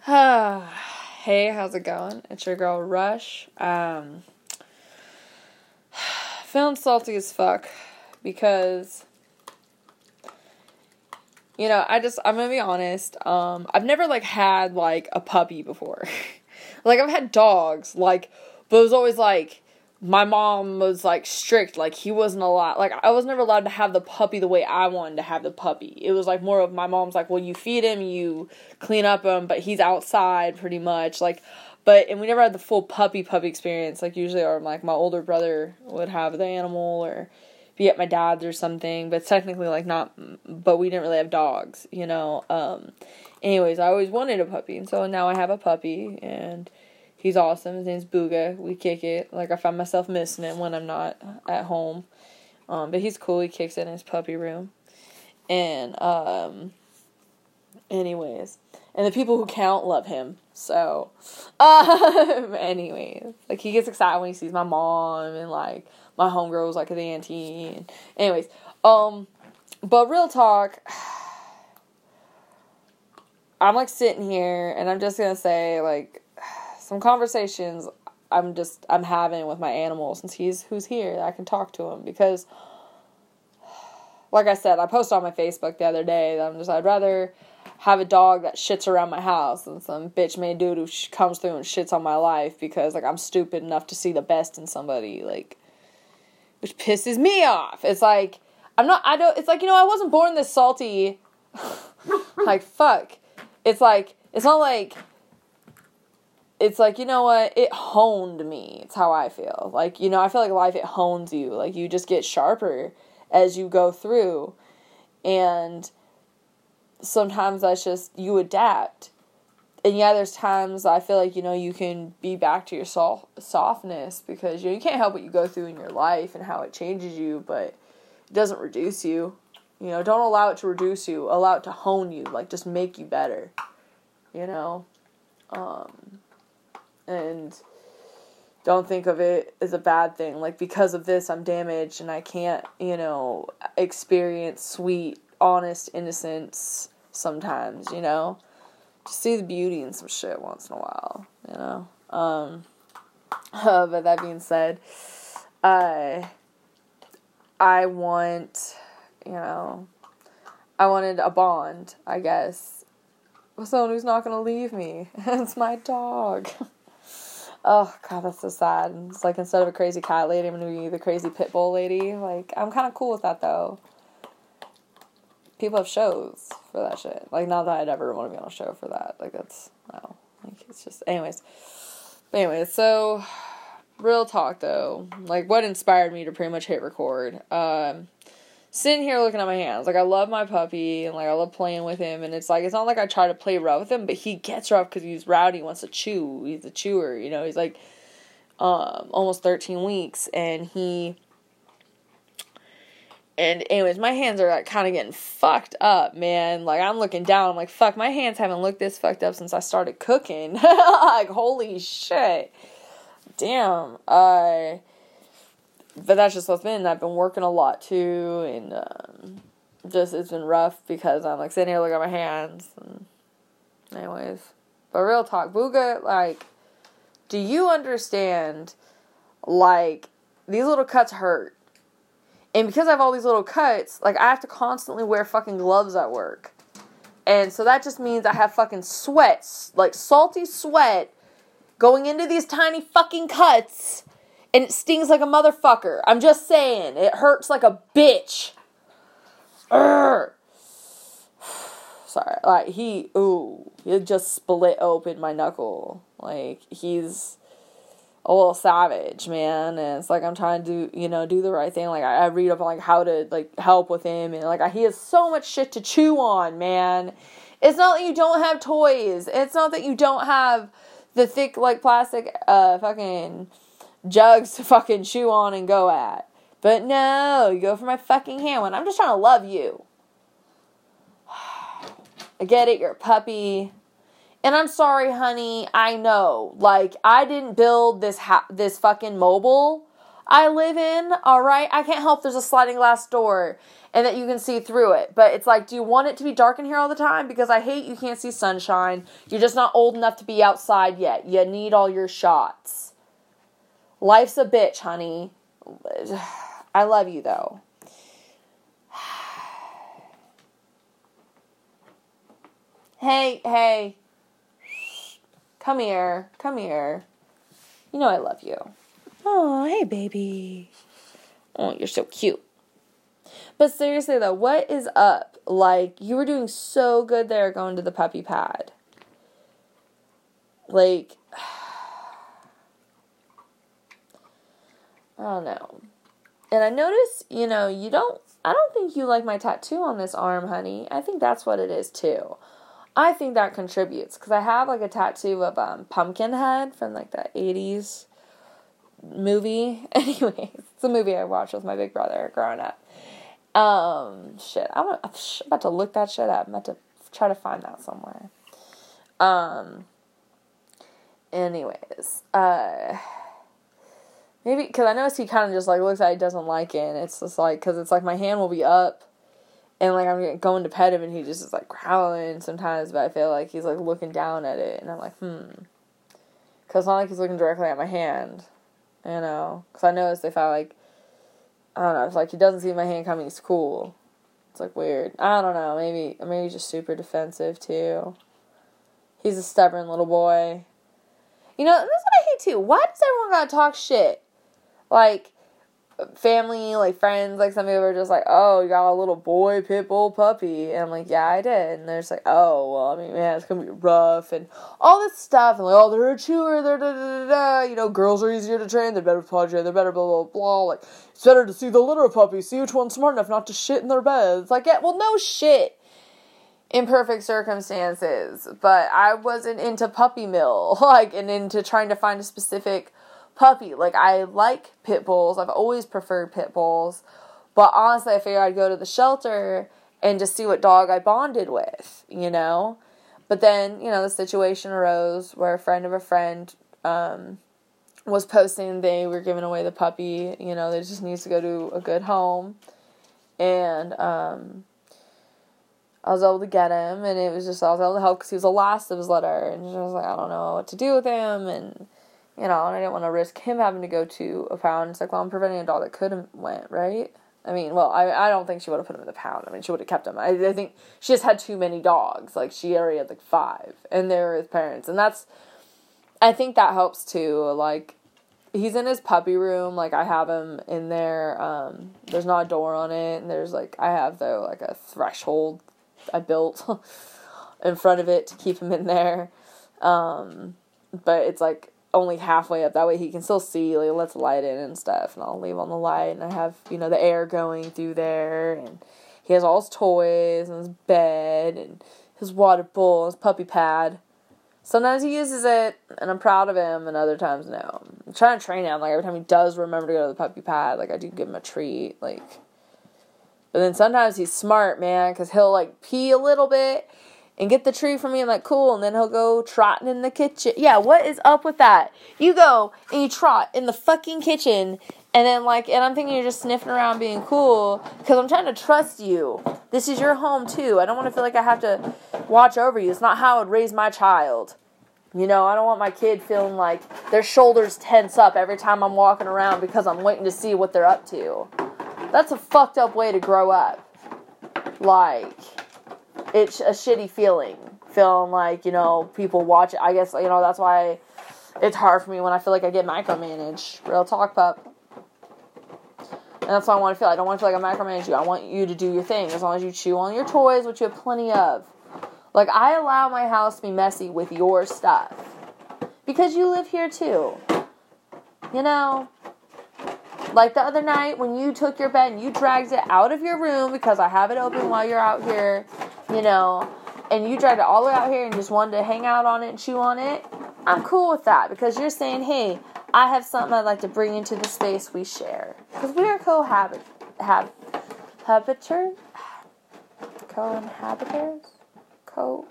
hey, how's it going? It's your girl Rush. Um, feeling salty as fuck because you know I just I'm gonna be honest. Um, I've never like had like a puppy before. like I've had dogs, like, but it was always like my mom was like strict. Like he wasn't allowed like i was never allowed to have the puppy the way i wanted to have the puppy. It was like more of my mom's like well you feed him you clean up him but he's outside pretty much like but and we never had the full puppy puppy experience. Like usually or like my older brother would have the animal or be at my dad's or something but technically like not but we didn't really have dogs you know um anyways i always wanted a puppy and so now i have a puppy and He's awesome. His name's Booga. We kick it. Like I find myself missing it when I'm not at home. Um, but he's cool. He kicks it in his puppy room. And um anyways. And the people who count love him. So um anyways. Like he gets excited when he sees my mom and like my homegirls like the auntie and anyways. Um but real talk I'm like sitting here and I'm just gonna say like some conversations I'm just I'm having with my animal since he's who's here. I can talk to him because like I said, I posted on my Facebook the other day that I'm just I'd rather have a dog that shits around my house than some bitch made dude who comes through and shits on my life because like I'm stupid enough to see the best in somebody like which pisses me off. It's like I'm not I don't it's like you know I wasn't born this salty like fuck. It's like it's not like it's like you know what? It honed me. It's how i feel. Like you know i feel like life it hones you. Like you just get sharper as you go through. And sometimes that's just you adapt. And yeah there's times i feel like you know you can be back to your soft softness because you know you can't help what you go through in your life and how it changes you but it doesn't reduce you. You know don't allow it to reduce you. Allow it to hone you like just make you better. You know? Um and don't think of it as a bad thing. Like, because of this, I'm damaged and I can't, you know, experience sweet, honest innocence sometimes, you know? Just see the beauty in some shit once in a while, you know? Um, uh, but that being said, I, I want, you know, I wanted a bond, I guess, with someone who's not gonna leave me. it's my dog. Oh god, that's so sad. It's like instead of a crazy cat lady, I'm gonna be the crazy pit bull lady. Like I'm kind of cool with that though. People have shows for that shit. Like not that I'd ever want to be on a show for that. Like that's no. Like it's just anyways. But anyways, so real talk though. Like what inspired me to pretty much hit record. Um sitting here looking at my hands. Like I love my puppy and like I love playing with him and it's like it's not like I try to play rough with him, but he gets rough because he's rowdy, he wants to chew. He's a chewer, you know. He's like um almost thirteen weeks and he and anyways, my hands are like kind of getting fucked up, man. Like I'm looking down, I'm like, fuck, my hands haven't looked this fucked up since I started cooking. like holy shit, damn. Uh, but that's just what's been. I've been working a lot too, and um, just it's been rough because I'm like sitting here looking at my hands. And anyways, but real talk, Booga, like, do you understand? Like, these little cuts hurt. And because I have all these little cuts, like I have to constantly wear fucking gloves at work. And so that just means I have fucking sweats, like salty sweat going into these tiny fucking cuts and it stings like a motherfucker. I'm just saying, it hurts like a bitch. Urgh. Sorry, like he, ooh, he just split open my knuckle. Like he's a little savage, man. And it's like I'm trying to do, you know, do the right thing. Like I, I read up on like how to like help with him, and like he has so much shit to chew on, man. It's not that you don't have toys. It's not that you don't have the thick like plastic, uh, fucking jugs to fucking chew on and go at. But no, you go for my fucking hand when I'm just trying to love you. I get it, you're a puppy. And I'm sorry, honey. I know. Like I didn't build this ha- this fucking mobile. I live in, all right? I can't help there's a sliding glass door and that you can see through it. But it's like, do you want it to be dark in here all the time? Because I hate you can't see sunshine. You're just not old enough to be outside yet. You need all your shots. Life's a bitch, honey. I love you though. Hey, hey. Come here. Come here. You know I love you. Oh, hey, baby. Oh, you're so cute. But seriously, though, what is up? Like, you were doing so good there going to the puppy pad. Like, I don't know. And I notice, you know, you don't, I don't think you like my tattoo on this arm, honey. I think that's what it is, too. I think that contributes because I have like a tattoo of um, Pumpkinhead from like the 80s movie. Anyways, it's a movie I watched with my big brother growing up. Um, shit, I'm, I'm about to look that shit up. I'm about to try to find that somewhere. Um, anyways, uh, maybe because I noticed he kind of just like looks like he doesn't like it. And it's just like because it's like my hand will be up and like I'm going to pet him and he just is like growling sometimes, but I feel like he's like looking down at it and I'm like, hmm. Cause it's not like he's looking directly at my hand, you know. Cause I noticed if I like, I don't know, if like he doesn't see my hand coming, he's cool. It's like weird. I don't know. Maybe maybe he's just super defensive too. He's a stubborn little boy. You know, that's what I hate too. Why does everyone gotta talk shit? Like, family, like friends, like some people are just like, oh, you got a little boy pit bull puppy. And I'm like, yeah, I did. And they're just like, oh, well, I mean, man, it's going to be rough and all this stuff. And like, oh, they're a chewer, they're da da da da. You know, girls are easier to train, they're better for they're better blah blah blah. Like, it's better to see the litter of puppies, see which one's smart enough not to shit in their beds. Like, yeah, well, no shit. In perfect circumstances, but I wasn't into puppy mill, like, and into trying to find a specific puppy. Like I like pit bulls. I've always preferred pit bulls. But honestly, I figured I'd go to the shelter and just see what dog I bonded with, you know? But then, you know, the situation arose where a friend of a friend um, was posting they were giving away the puppy, you know, they just needs to go to a good home. And um, I was able to get him, and it was just, I was able to help because he was the last of his litter. And I was like, I don't know what to do with him. And you know, and I didn't want to risk him having to go to a pound. It's like, well, I'm preventing a dog that could have went, right? I mean, well, I I don't think she would have put him in the pound. I mean, she would have kept him. I, I think she just had too many dogs. Like she already had like five, and they were his parents, and that's. I think that helps too. Like, he's in his puppy room. Like I have him in there. Um, there's not a door on it, and there's like I have though like a threshold I built in front of it to keep him in there. Um, but it's like only halfway up. That way he can still see. Like let's light in and stuff, and I'll leave on the light, and I have you know the air going through there, and he has all his toys and his bed and his water bowl, and his puppy pad. Sometimes he uses it, and I'm proud of him, and other times no. I'm trying to train him. Like every time he does remember to go to the puppy pad, like I do give him a treat, like. But then sometimes he's smart, man, because he'll like pee a little bit and get the tree for me. I'm like, cool. And then he'll go trotting in the kitchen. Yeah, what is up with that? You go and you trot in the fucking kitchen. And then, like, and I'm thinking you're just sniffing around being cool because I'm trying to trust you. This is your home, too. I don't want to feel like I have to watch over you. It's not how I would raise my child. You know, I don't want my kid feeling like their shoulders tense up every time I'm walking around because I'm waiting to see what they're up to. That's a fucked up way to grow up. Like, it's a shitty feeling. Feeling like, you know, people watch it. I guess, you know, that's why it's hard for me when I feel like I get micromanaged. Real talk, pup. And that's what I want to feel. I don't want to feel like I micromanage you. I want you to do your thing as long as you chew on your toys, which you have plenty of. Like, I allow my house to be messy with your stuff. Because you live here too. You know? Like the other night when you took your bed and you dragged it out of your room because I have it open while you're out here you know, and you dragged it all the way out here and just wanted to hang out on it and chew on it, I'm cool with that because you're saying, hey, I have something I'd like to bring into the space we share. Because we are cohabit, hab, habiter, co-inhabitors, co.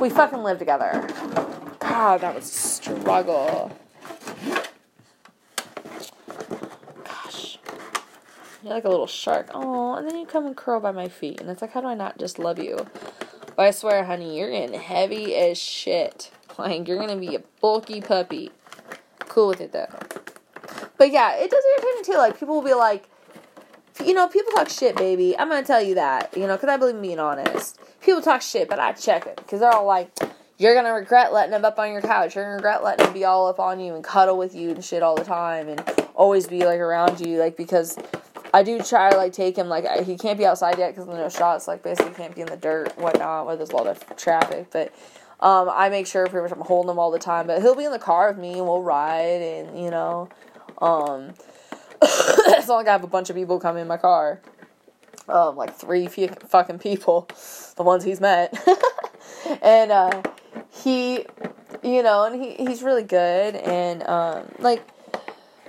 We fucking live together. God, that was a struggle. You're like a little shark. Oh, and then you come and curl by my feet. And it's like, how do I not just love you? But I swear, honey, you're getting heavy as shit. Like, you're gonna be a bulky puppy. Cool with it, though. But yeah, it does irritate me too. Like, people will be like, you know, people talk shit, baby. I'm gonna tell you that, you know, because I believe in being honest. People talk shit, but I check it. Because they're all like, you're gonna regret letting him up on your couch. You're gonna regret letting him be all up on you and cuddle with you and shit all the time and always be like around you. Like, because I do try to like take him. Like he can't be outside yet because no shots. Like basically can't be in the dirt, whatnot. Where there's a lot of traffic, but um, I make sure pretty much I'm holding him all the time. But he'll be in the car with me and we'll ride and you know, um, it's like I have a bunch of people come in my car. Um, like three fucking people, the ones he's met, and uh, he, you know, and he he's really good and um, like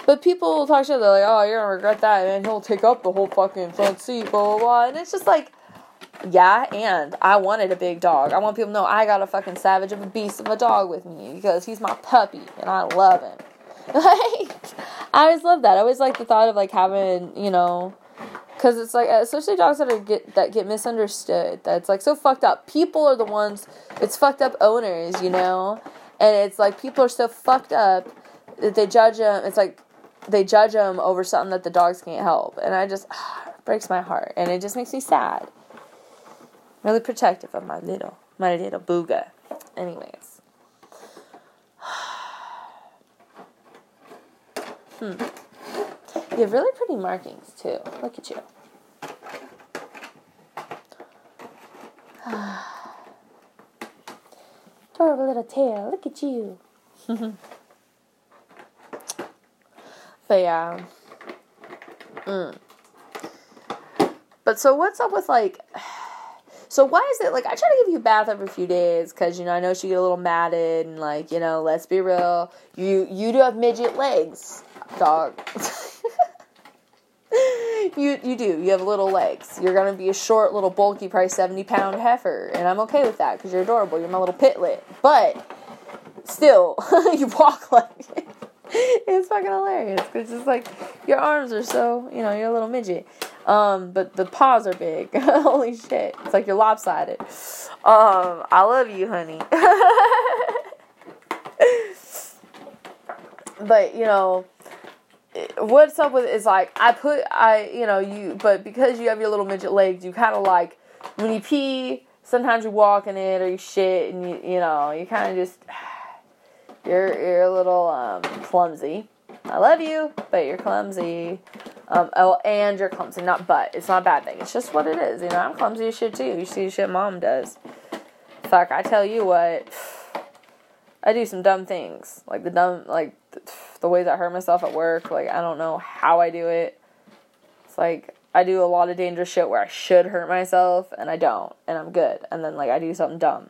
but people talk shit. They're like, "Oh, you're gonna regret that," and he'll take up the whole fucking front seat, blah blah blah. And it's just like, yeah. And I wanted a big dog. I want people to know I got a fucking savage of a beast of a dog with me because he's my puppy and I love him. Like, I always love that. I always like the thought of like having, you know, because it's like especially dogs that are get that get misunderstood. That's like so fucked up. People are the ones. It's fucked up owners, you know, and it's like people are so fucked up that they judge them. It's like they judge them over something that the dogs can't help, and I just breaks my heart, and it just makes me sad. Really protective of my little my little booga. Anyways. hmm. You have really pretty markings too. Look at you. Adorable little tail. Look at you. But yeah. Mm. But so what's up with like so why is it like I try to give you a bath every few days because you know I know she get a little matted and like you know let's be real. You you do have midget legs dog. You you do. You have little legs. You're gonna be a short little bulky probably 70 pound heifer and I'm okay with that because you're adorable. You're my little pitlet but still you walk like it's fucking hilarious. Cause it's like your arms are so, you know, you're a little midget. Um, but the paws are big. Holy shit. It's like you're lopsided. Um, I love you, honey. but, you know, what's up with it is like I put I you know, you but because you have your little midget legs, you kinda like when you pee, sometimes you walk in it or you shit and you you know, you kinda just you're you're a little um, clumsy. I love you, but you're clumsy. Um, oh, and you're clumsy, not but. It's not a bad thing. It's just what it is. You know, I'm clumsy as shit too. You see shit mom does. Fuck, I tell you what. I do some dumb things, like the dumb, like the ways I hurt myself at work. Like I don't know how I do it. It's like I do a lot of dangerous shit where I should hurt myself and I don't, and I'm good. And then like I do something dumb.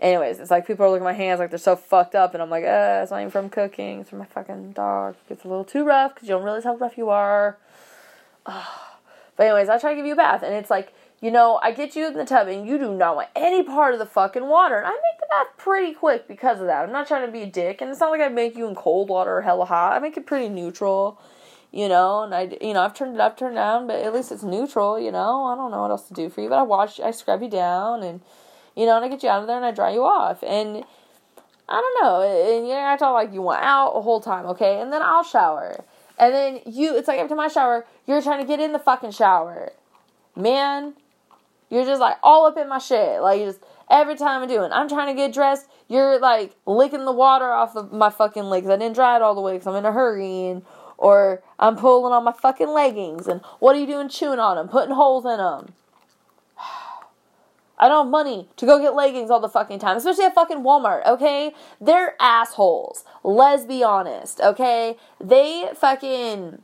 Anyways, it's like people are looking at my hands like they're so fucked up, and I'm like, uh, it's not even from cooking. It's from my fucking dog. It gets a little too rough because you don't realize how rough you are. But anyways, I try to give you a bath, and it's like, you know, I get you in the tub, and you do not want any part of the fucking water, and I make the bath pretty quick because of that. I'm not trying to be a dick, and it's not like I make you in cold water or hella hot. I make it pretty neutral, you know, and I, you know, I've turned it up, turned down, but at least it's neutral, you know. I don't know what else to do for you, but I wash, I scrub you down, and you know, and I get you out of there and I dry you off. And I don't know, and you act all like you want out a whole time, okay? And then I'll shower. And then you, it's like time I shower, you're trying to get in the fucking shower. Man, you're just like all up in my shit. Like, just every time I'm doing, I'm trying to get dressed, you're like licking the water off of my fucking legs. I didn't dry it all the way because I'm in a hurry. And, or I'm pulling on my fucking leggings. And what are you doing chewing on them, putting holes in them? I don't have money to go get leggings all the fucking time, especially at fucking Walmart, okay? They're assholes. Let's be honest, okay? They fucking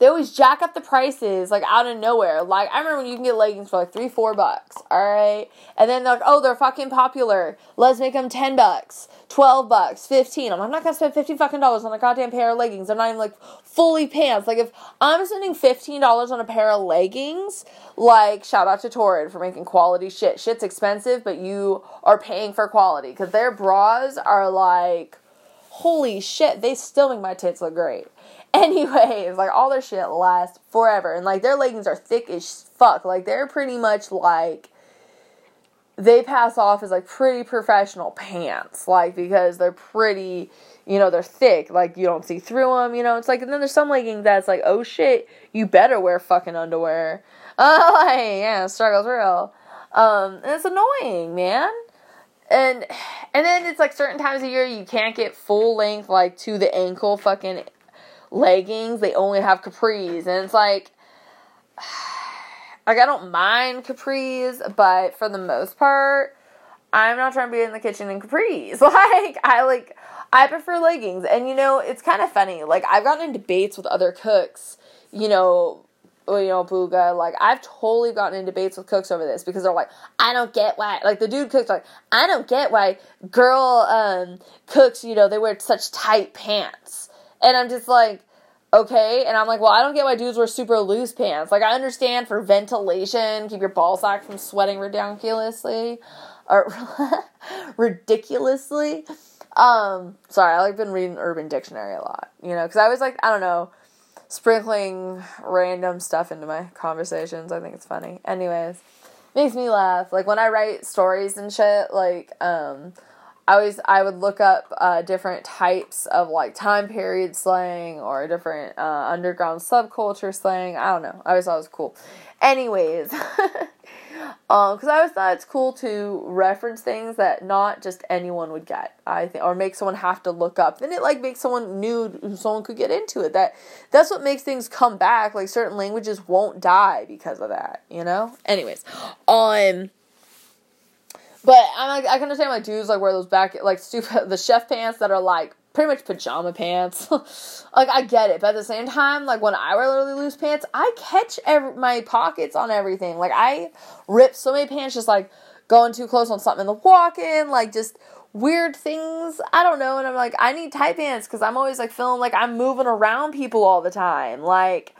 they always jack up the prices like out of nowhere. Like I remember when you can get leggings for like three, four bucks. All right, and then they're like, oh, they're fucking popular. Let's make them ten bucks, twelve bucks, fifteen. I'm, like, I'm not gonna spend fifteen fucking dollars on a goddamn pair of leggings. They're not even like fully pants. Like if I'm spending fifteen dollars on a pair of leggings, like shout out to Torrid for making quality shit. Shit's expensive, but you are paying for quality because their bras are like holy shit, they still make my tits look great. Anyways, like all their shit lasts forever. And like their leggings are thick as fuck. Like they're pretty much like they pass off as like pretty professional pants. Like because they're pretty, you know, they're thick. Like you don't see through them, you know. It's like and then there's some leggings that's like, "Oh shit, you better wear fucking underwear." Uh, like, yeah, struggle's real. Um, and it's annoying, man and and then it's like certain times of year you can't get full length like to the ankle fucking leggings. They only have capris, and it's like. Like I don't mind capris, but for the most part, I'm not trying to be in the kitchen in capris. Like I like I prefer leggings. And you know, it's kind of funny. Like I've gotten in debates with other cooks, you know, you know, Booga, like I've totally gotten in debates with cooks over this because they're like, I don't get why like the dude cooks like, I don't get why girl um cooks, you know, they wear such tight pants. And I'm just like, okay. And I'm like, well, I don't get why dudes wear super loose pants. Like I understand for ventilation, keep your ball sack from sweating ridiculously or ridiculously. Um, sorry, I like been reading Urban Dictionary a lot, you know, because I was like, I don't know sprinkling random stuff into my conversations. I think it's funny. Anyways, makes me laugh. Like when I write stories and shit, like um I always I would look up uh, different types of like time period slang or different uh, underground subculture slang. I don't know. I always thought it was cool. Anyways, Um, because I always thought it's cool to reference things that not just anyone would get. I think, or make someone have to look up. Then it like makes someone new, someone could get into it. That that's what makes things come back. Like certain languages won't die because of that. You know. Anyways, um. But I'm like, I can understand like dudes like wear those back like stupid the chef pants that are like pretty much pajama pants. like I get it, but at the same time, like when I wear literally loose pants, I catch my pockets on everything. Like I rip so many pants just like going too close on something in the walk-in, like just weird things. I don't know, and I'm like I need tight pants because I'm always like feeling like I'm moving around people all the time. Like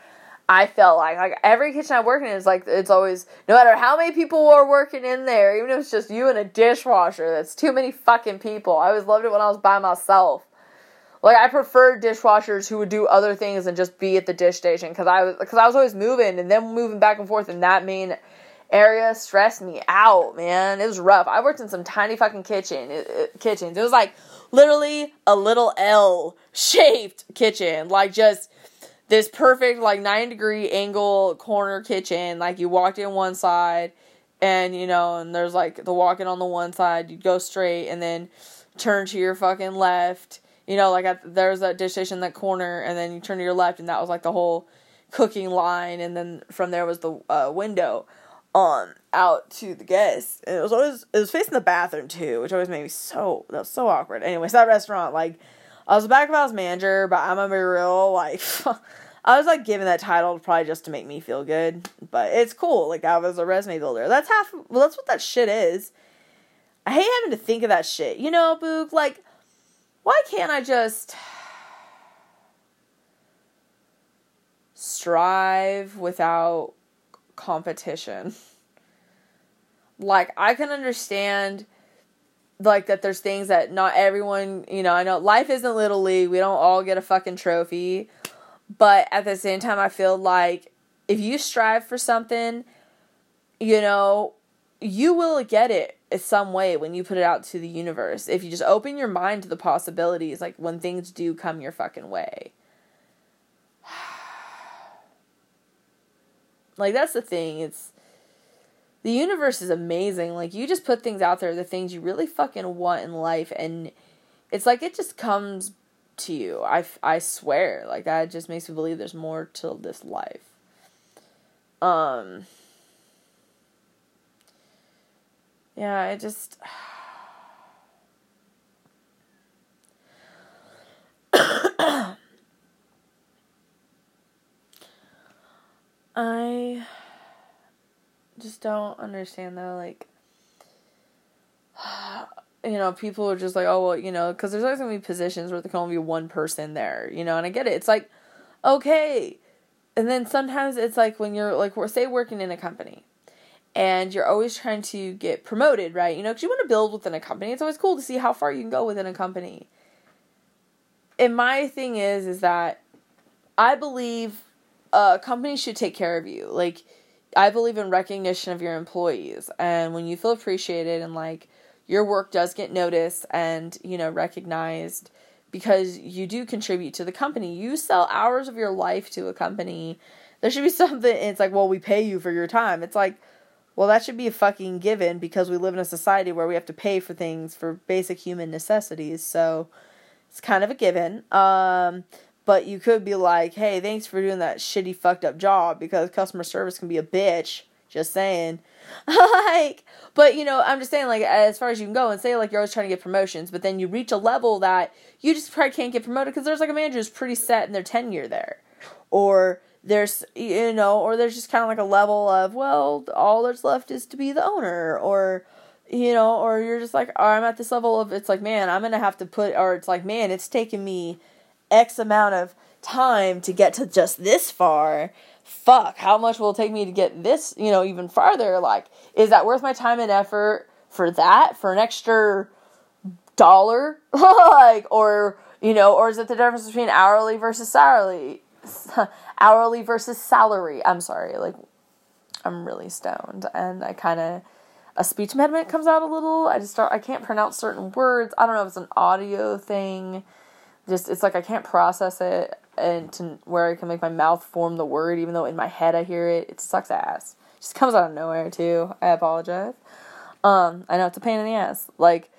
I felt like like every kitchen I work in is like it's always no matter how many people are working in there, even if it's just you and a dishwasher, that's too many fucking people. I always loved it when I was by myself. Like I preferred dishwashers who would do other things than just be at the dish station because I was because I was always moving and then moving back and forth in that main area stressed me out, man. It was rough. I worked in some tiny fucking kitchen it, it, kitchens. It was like literally a little L shaped kitchen, like just this perfect like 90 degree angle corner kitchen. Like you walked in one side and you know, and there's like the walk in on the one side, you'd go straight and then turn to your fucking left you know, like at, there's that dish station that corner, and then you turn to your left, and that was like the whole cooking line, and then from there was the uh, window on out to the guests. And it was always it was facing the bathroom too, which always made me so that was so awkward. Anyways, that restaurant, like I was the back of house manager, but I'm gonna be real, like I was like given that title probably just to make me feel good. But it's cool. Like I was a resume builder. That's half well that's what that shit is. I hate having to think of that shit. You know, Book, like why can't I just strive without competition? Like, I can understand like that there's things that not everyone, you know, I know life isn't little league. We don't all get a fucking trophy. But at the same time I feel like if you strive for something, you know, you will get it some way when you put it out to the universe. If you just open your mind to the possibilities, like when things do come your fucking way. like that's the thing. It's the universe is amazing. Like you just put things out there, the things you really fucking want in life and it's like it just comes to you. I I swear. Like that just makes me believe there's more to this life. Um yeah, it just. I just don't understand though, like, you know, people are just like, oh, well, you know, because there's always gonna be positions where there can only be one person there, you know, and I get it. It's like, okay. And then sometimes it's like when you're, like, say, working in a company and you're always trying to get promoted, right? You know, because you want to build within a company. It's always cool to see how far you can go within a company. and my thing is is that I believe a company should take care of you. Like I believe in recognition of your employees and when you feel appreciated and like your work does get noticed and, you know, recognized because you do contribute to the company. You sell hours of your life to a company. There should be something it's like, well, we pay you for your time. It's like, well, that should be a fucking given because we live in a society where we have to pay for things for basic human necessities. So it's kind of a given. Um, but you could be like, hey, thanks for doing that shitty fucked up job because customer service can be a bitch. Just saying. like, but you know, I'm just saying, like, as far as you can go and say, like, you're always trying to get promotions, but then you reach a level that you just probably can't get promoted because there's like a manager who's pretty set in their tenure there. Or there's, you know, or there's just kind of like a level of, well, all that's left is to be the owner. Or, you know, or you're just like, oh, I'm at this level of, it's like, man, I'm going to have to put, or it's like, man, it's taken me X amount of time to get to just this far fuck, how much will it take me to get this, you know, even farther? Like, is that worth my time and effort for that? For an extra dollar? like, or, you know, or is it the difference between hourly versus salary? hourly versus salary. I'm sorry, like, I'm really stoned and I kind of, a speech impediment comes out a little. I just start, I can't pronounce certain words. I don't know if it's an audio thing. Just, it's like I can't process it and to where I can make my mouth form the word, even though in my head I hear it. It sucks ass. It just comes out of nowhere too. I apologize. Um, I know it's a pain in the ass. Like,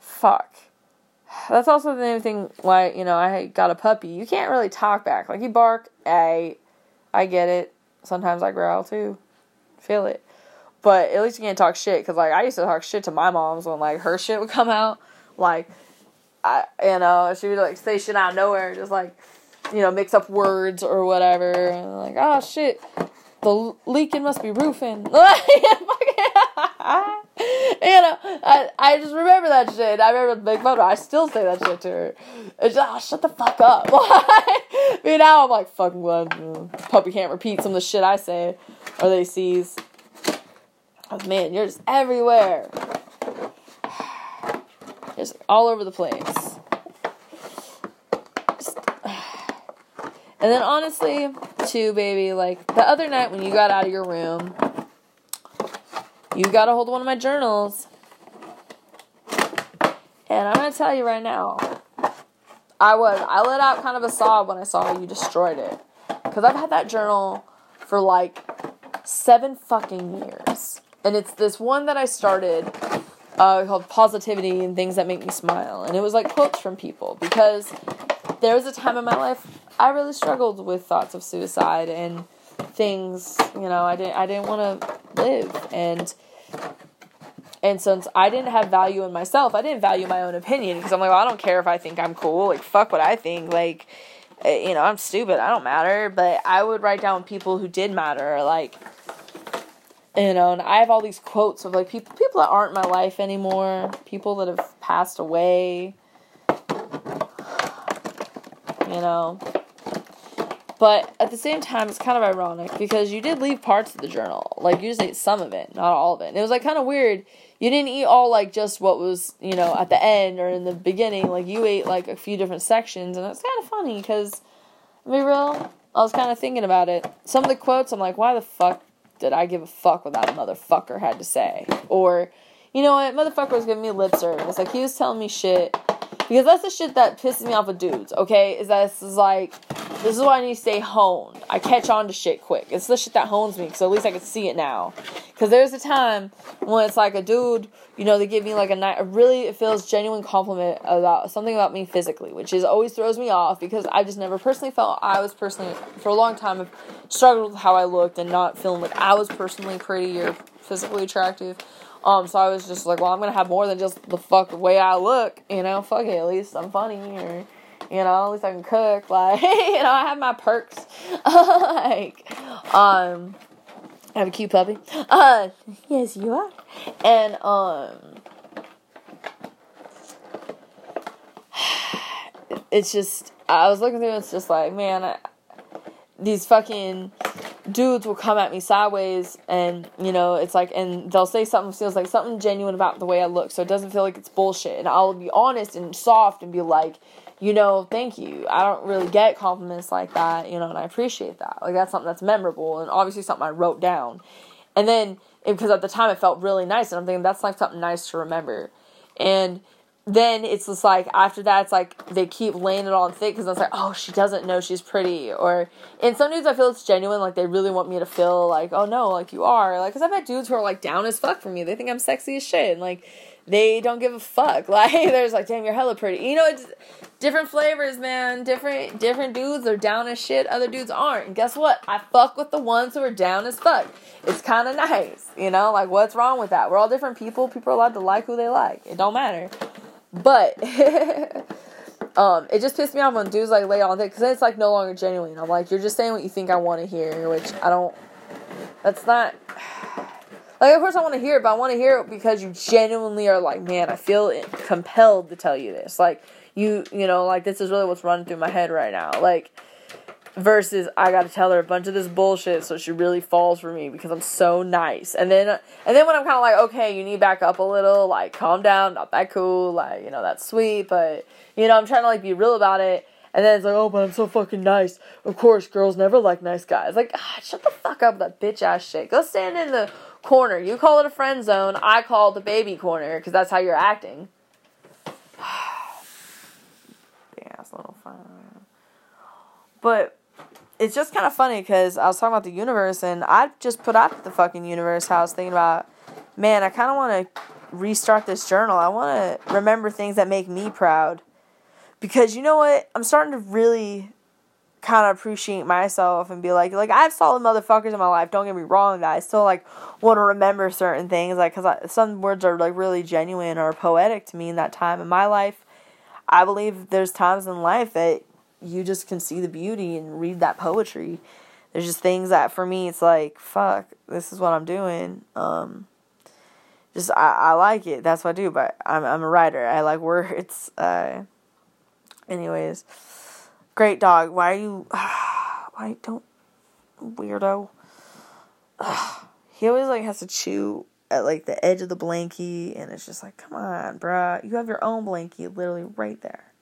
fuck. That's also the thing why you know I got a puppy. You can't really talk back. Like you bark, I, I get it. Sometimes I growl too, feel it. But at least you can't talk shit because like I used to talk shit to my mom's when like her shit would come out. Like, I you know she would like say shit out of nowhere, just like you know, mix up words or whatever. And like, oh shit, the leaking must be roofing. you know, I, I just remember that shit. I remember the big photo. I still say that shit to her. It's just, oh, shut the fuck up. I mean, now I'm like, fucking glad puppy can't repeat some of the shit I say or they sees. Oh, man, you're just everywhere. Just all over the place. And then honestly, too, baby, like the other night when you got out of your room, you got a hold of one of my journals. And I'm gonna tell you right now, I was I let out kind of a sob when I saw you destroyed it. Cause I've had that journal for like seven fucking years. And it's this one that I started uh, called Positivity and Things That Make Me Smile. And it was like quotes from people because there was a time in my life I really struggled with thoughts of suicide and things. You know, I didn't I didn't want to live, and and since I didn't have value in myself, I didn't value my own opinion because I'm like, well, I don't care if I think I'm cool. Like, fuck what I think. Like, eh, you know, I'm stupid. I don't matter. But I would write down people who did matter. Like, you know, and I have all these quotes of like people people that aren't in my life anymore, people that have passed away. You know, but at the same time, it's kind of ironic because you did leave parts of the journal. Like, you just ate some of it, not all of it. And it was, like, kind of weird. You didn't eat all, like, just what was, you know, at the end or in the beginning. Like, you ate, like, a few different sections. And it's kind of funny because, to be real, I was kind of thinking about it. Some of the quotes, I'm like, why the fuck did I give a fuck what that motherfucker had to say? Or, you know what, motherfucker was giving me lip service. Like, he was telling me shit. Because that's the shit that pisses me off with dudes, okay? Is that it's like, this is why I need to stay honed. I catch on to shit quick. It's the shit that hones me, so at least I can see it now. Because there's a time when it's like a dude, you know, they give me like a a really, it feels genuine compliment about something about me physically, which is always throws me off because I just never personally felt I was personally, for a long time, have struggled with how I looked and not feeling like I was personally pretty or physically attractive. Um, so I was just like, well, I'm gonna have more than just the fuck way I look, you know. Fuck it, at least I'm funny or you know, at least I can cook. Like, you know, I have my perks. like, um, I have a cute puppy. Uh, yes, you are. And, um, it's just, I was looking through, it's just like, man, I, these fucking dudes will come at me sideways and you know it's like and they'll say something feels like something genuine about the way i look so it doesn't feel like it's bullshit and i'll be honest and soft and be like you know thank you. I don't really get compliments like that you know and i appreciate that. Like that's something that's memorable and obviously something i wrote down. And then because at the time it felt really nice and i'm thinking that's like something nice to remember. And then it's just like after that it's like they keep laying it on thick because it's like oh she doesn't know she's pretty or in some dudes I feel it's genuine like they really want me to feel like oh no like you are like because I've had dudes who are like down as fuck for me they think I'm sexy as shit and like they don't give a fuck. Like there's like damn you're hella pretty. You know it's different flavors man. Different different dudes are down as shit. Other dudes aren't. And guess what? I fuck with the ones who are down as fuck. It's kind of nice you know? Like what's wrong with that? We're all different people. People are allowed to like who they like. It don't matter. But um, it just pissed me off when dudes like lay on it because it's like no longer genuine. I'm like, you're just saying what you think I want to hear, which I don't. That's not. Like, of course, I want to hear it, but I want to hear it because you genuinely are like, man, I feel compelled to tell you this. Like, you, you know, like this is really what's running through my head right now. Like, versus I got to tell her a bunch of this bullshit so she really falls for me because I'm so nice. And then and then when I'm kind of like, okay, you need back up a little, like calm down, not that cool, like you know that's sweet, but you know I'm trying to like be real about it. And then it's like, oh, but I'm so fucking nice. Of course, girls never like nice guys. Like, ah, shut the fuck up that bitch ass shit. Go stand in the corner. You call it a friend zone. I call it the baby corner because that's how you're acting. Big ass little fun. But it's just kind of funny because I was talking about the universe and I just put out the fucking universe house thinking about, man, I kind of want to restart this journal. I want to remember things that make me proud. Because you know what? I'm starting to really kind of appreciate myself and be like, like I have solid motherfuckers in my life. Don't get me wrong, that I still like want to remember certain things, like because some words are like really genuine or poetic to me in that time in my life. I believe there's times in life that you just can see the beauty and read that poetry. There's just things that for me it's like, fuck, this is what I'm doing. Um just I, I like it. That's what I do, but I'm I'm a writer. I like words. Uh anyways. Great dog. Why are you why don't weirdo? he always like has to chew at like the edge of the blankie and it's just like, come on, bruh. You have your own blankie literally right there.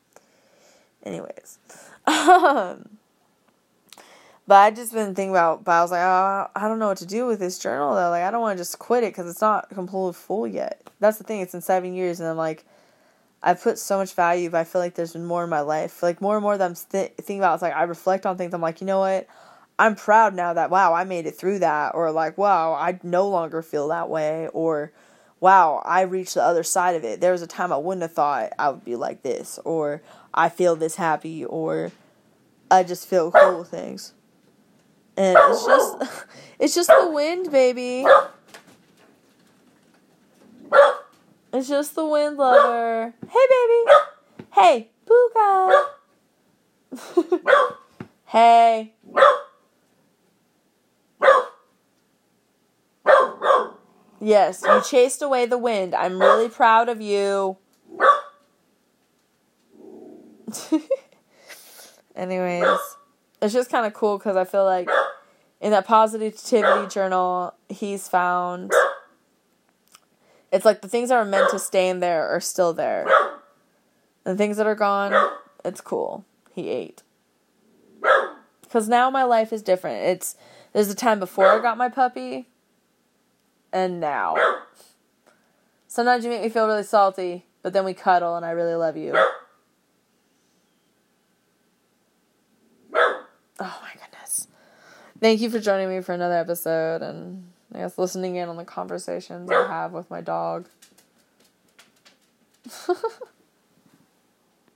Anyways. Um, but I just been thinking about, but I was like, oh, I don't know what to do with this journal though. Like, I don't want to just quit it because it's not completely full yet. That's the thing. It's in seven years, and I'm like, I put so much value, but I feel like there's been more in my life. Like more and more that I'm th- thinking about. It's like I reflect on things. I'm like, you know what? I'm proud now that wow, I made it through that, or like wow, I no longer feel that way, or wow, I reached the other side of it. There was a time I wouldn't have thought I would be like this, or I feel this happy, or I just feel cool things. And it's just it's just the wind, baby. It's just the wind, lover. Hey, baby. Hey, Puka. hey. Yes, you chased away the wind. I'm really proud of you. Anyways, it's just kind of cool because I feel like in that positivity journal, he's found it's like the things that are meant to stay in there are still there. And the things that are gone, it's cool. He ate. Because now my life is different. It's there's a time before I got my puppy and now. Sometimes you make me feel really salty, but then we cuddle and I really love you. Oh my goodness. Thank you for joining me for another episode and I guess listening in on the conversations I have with my dog.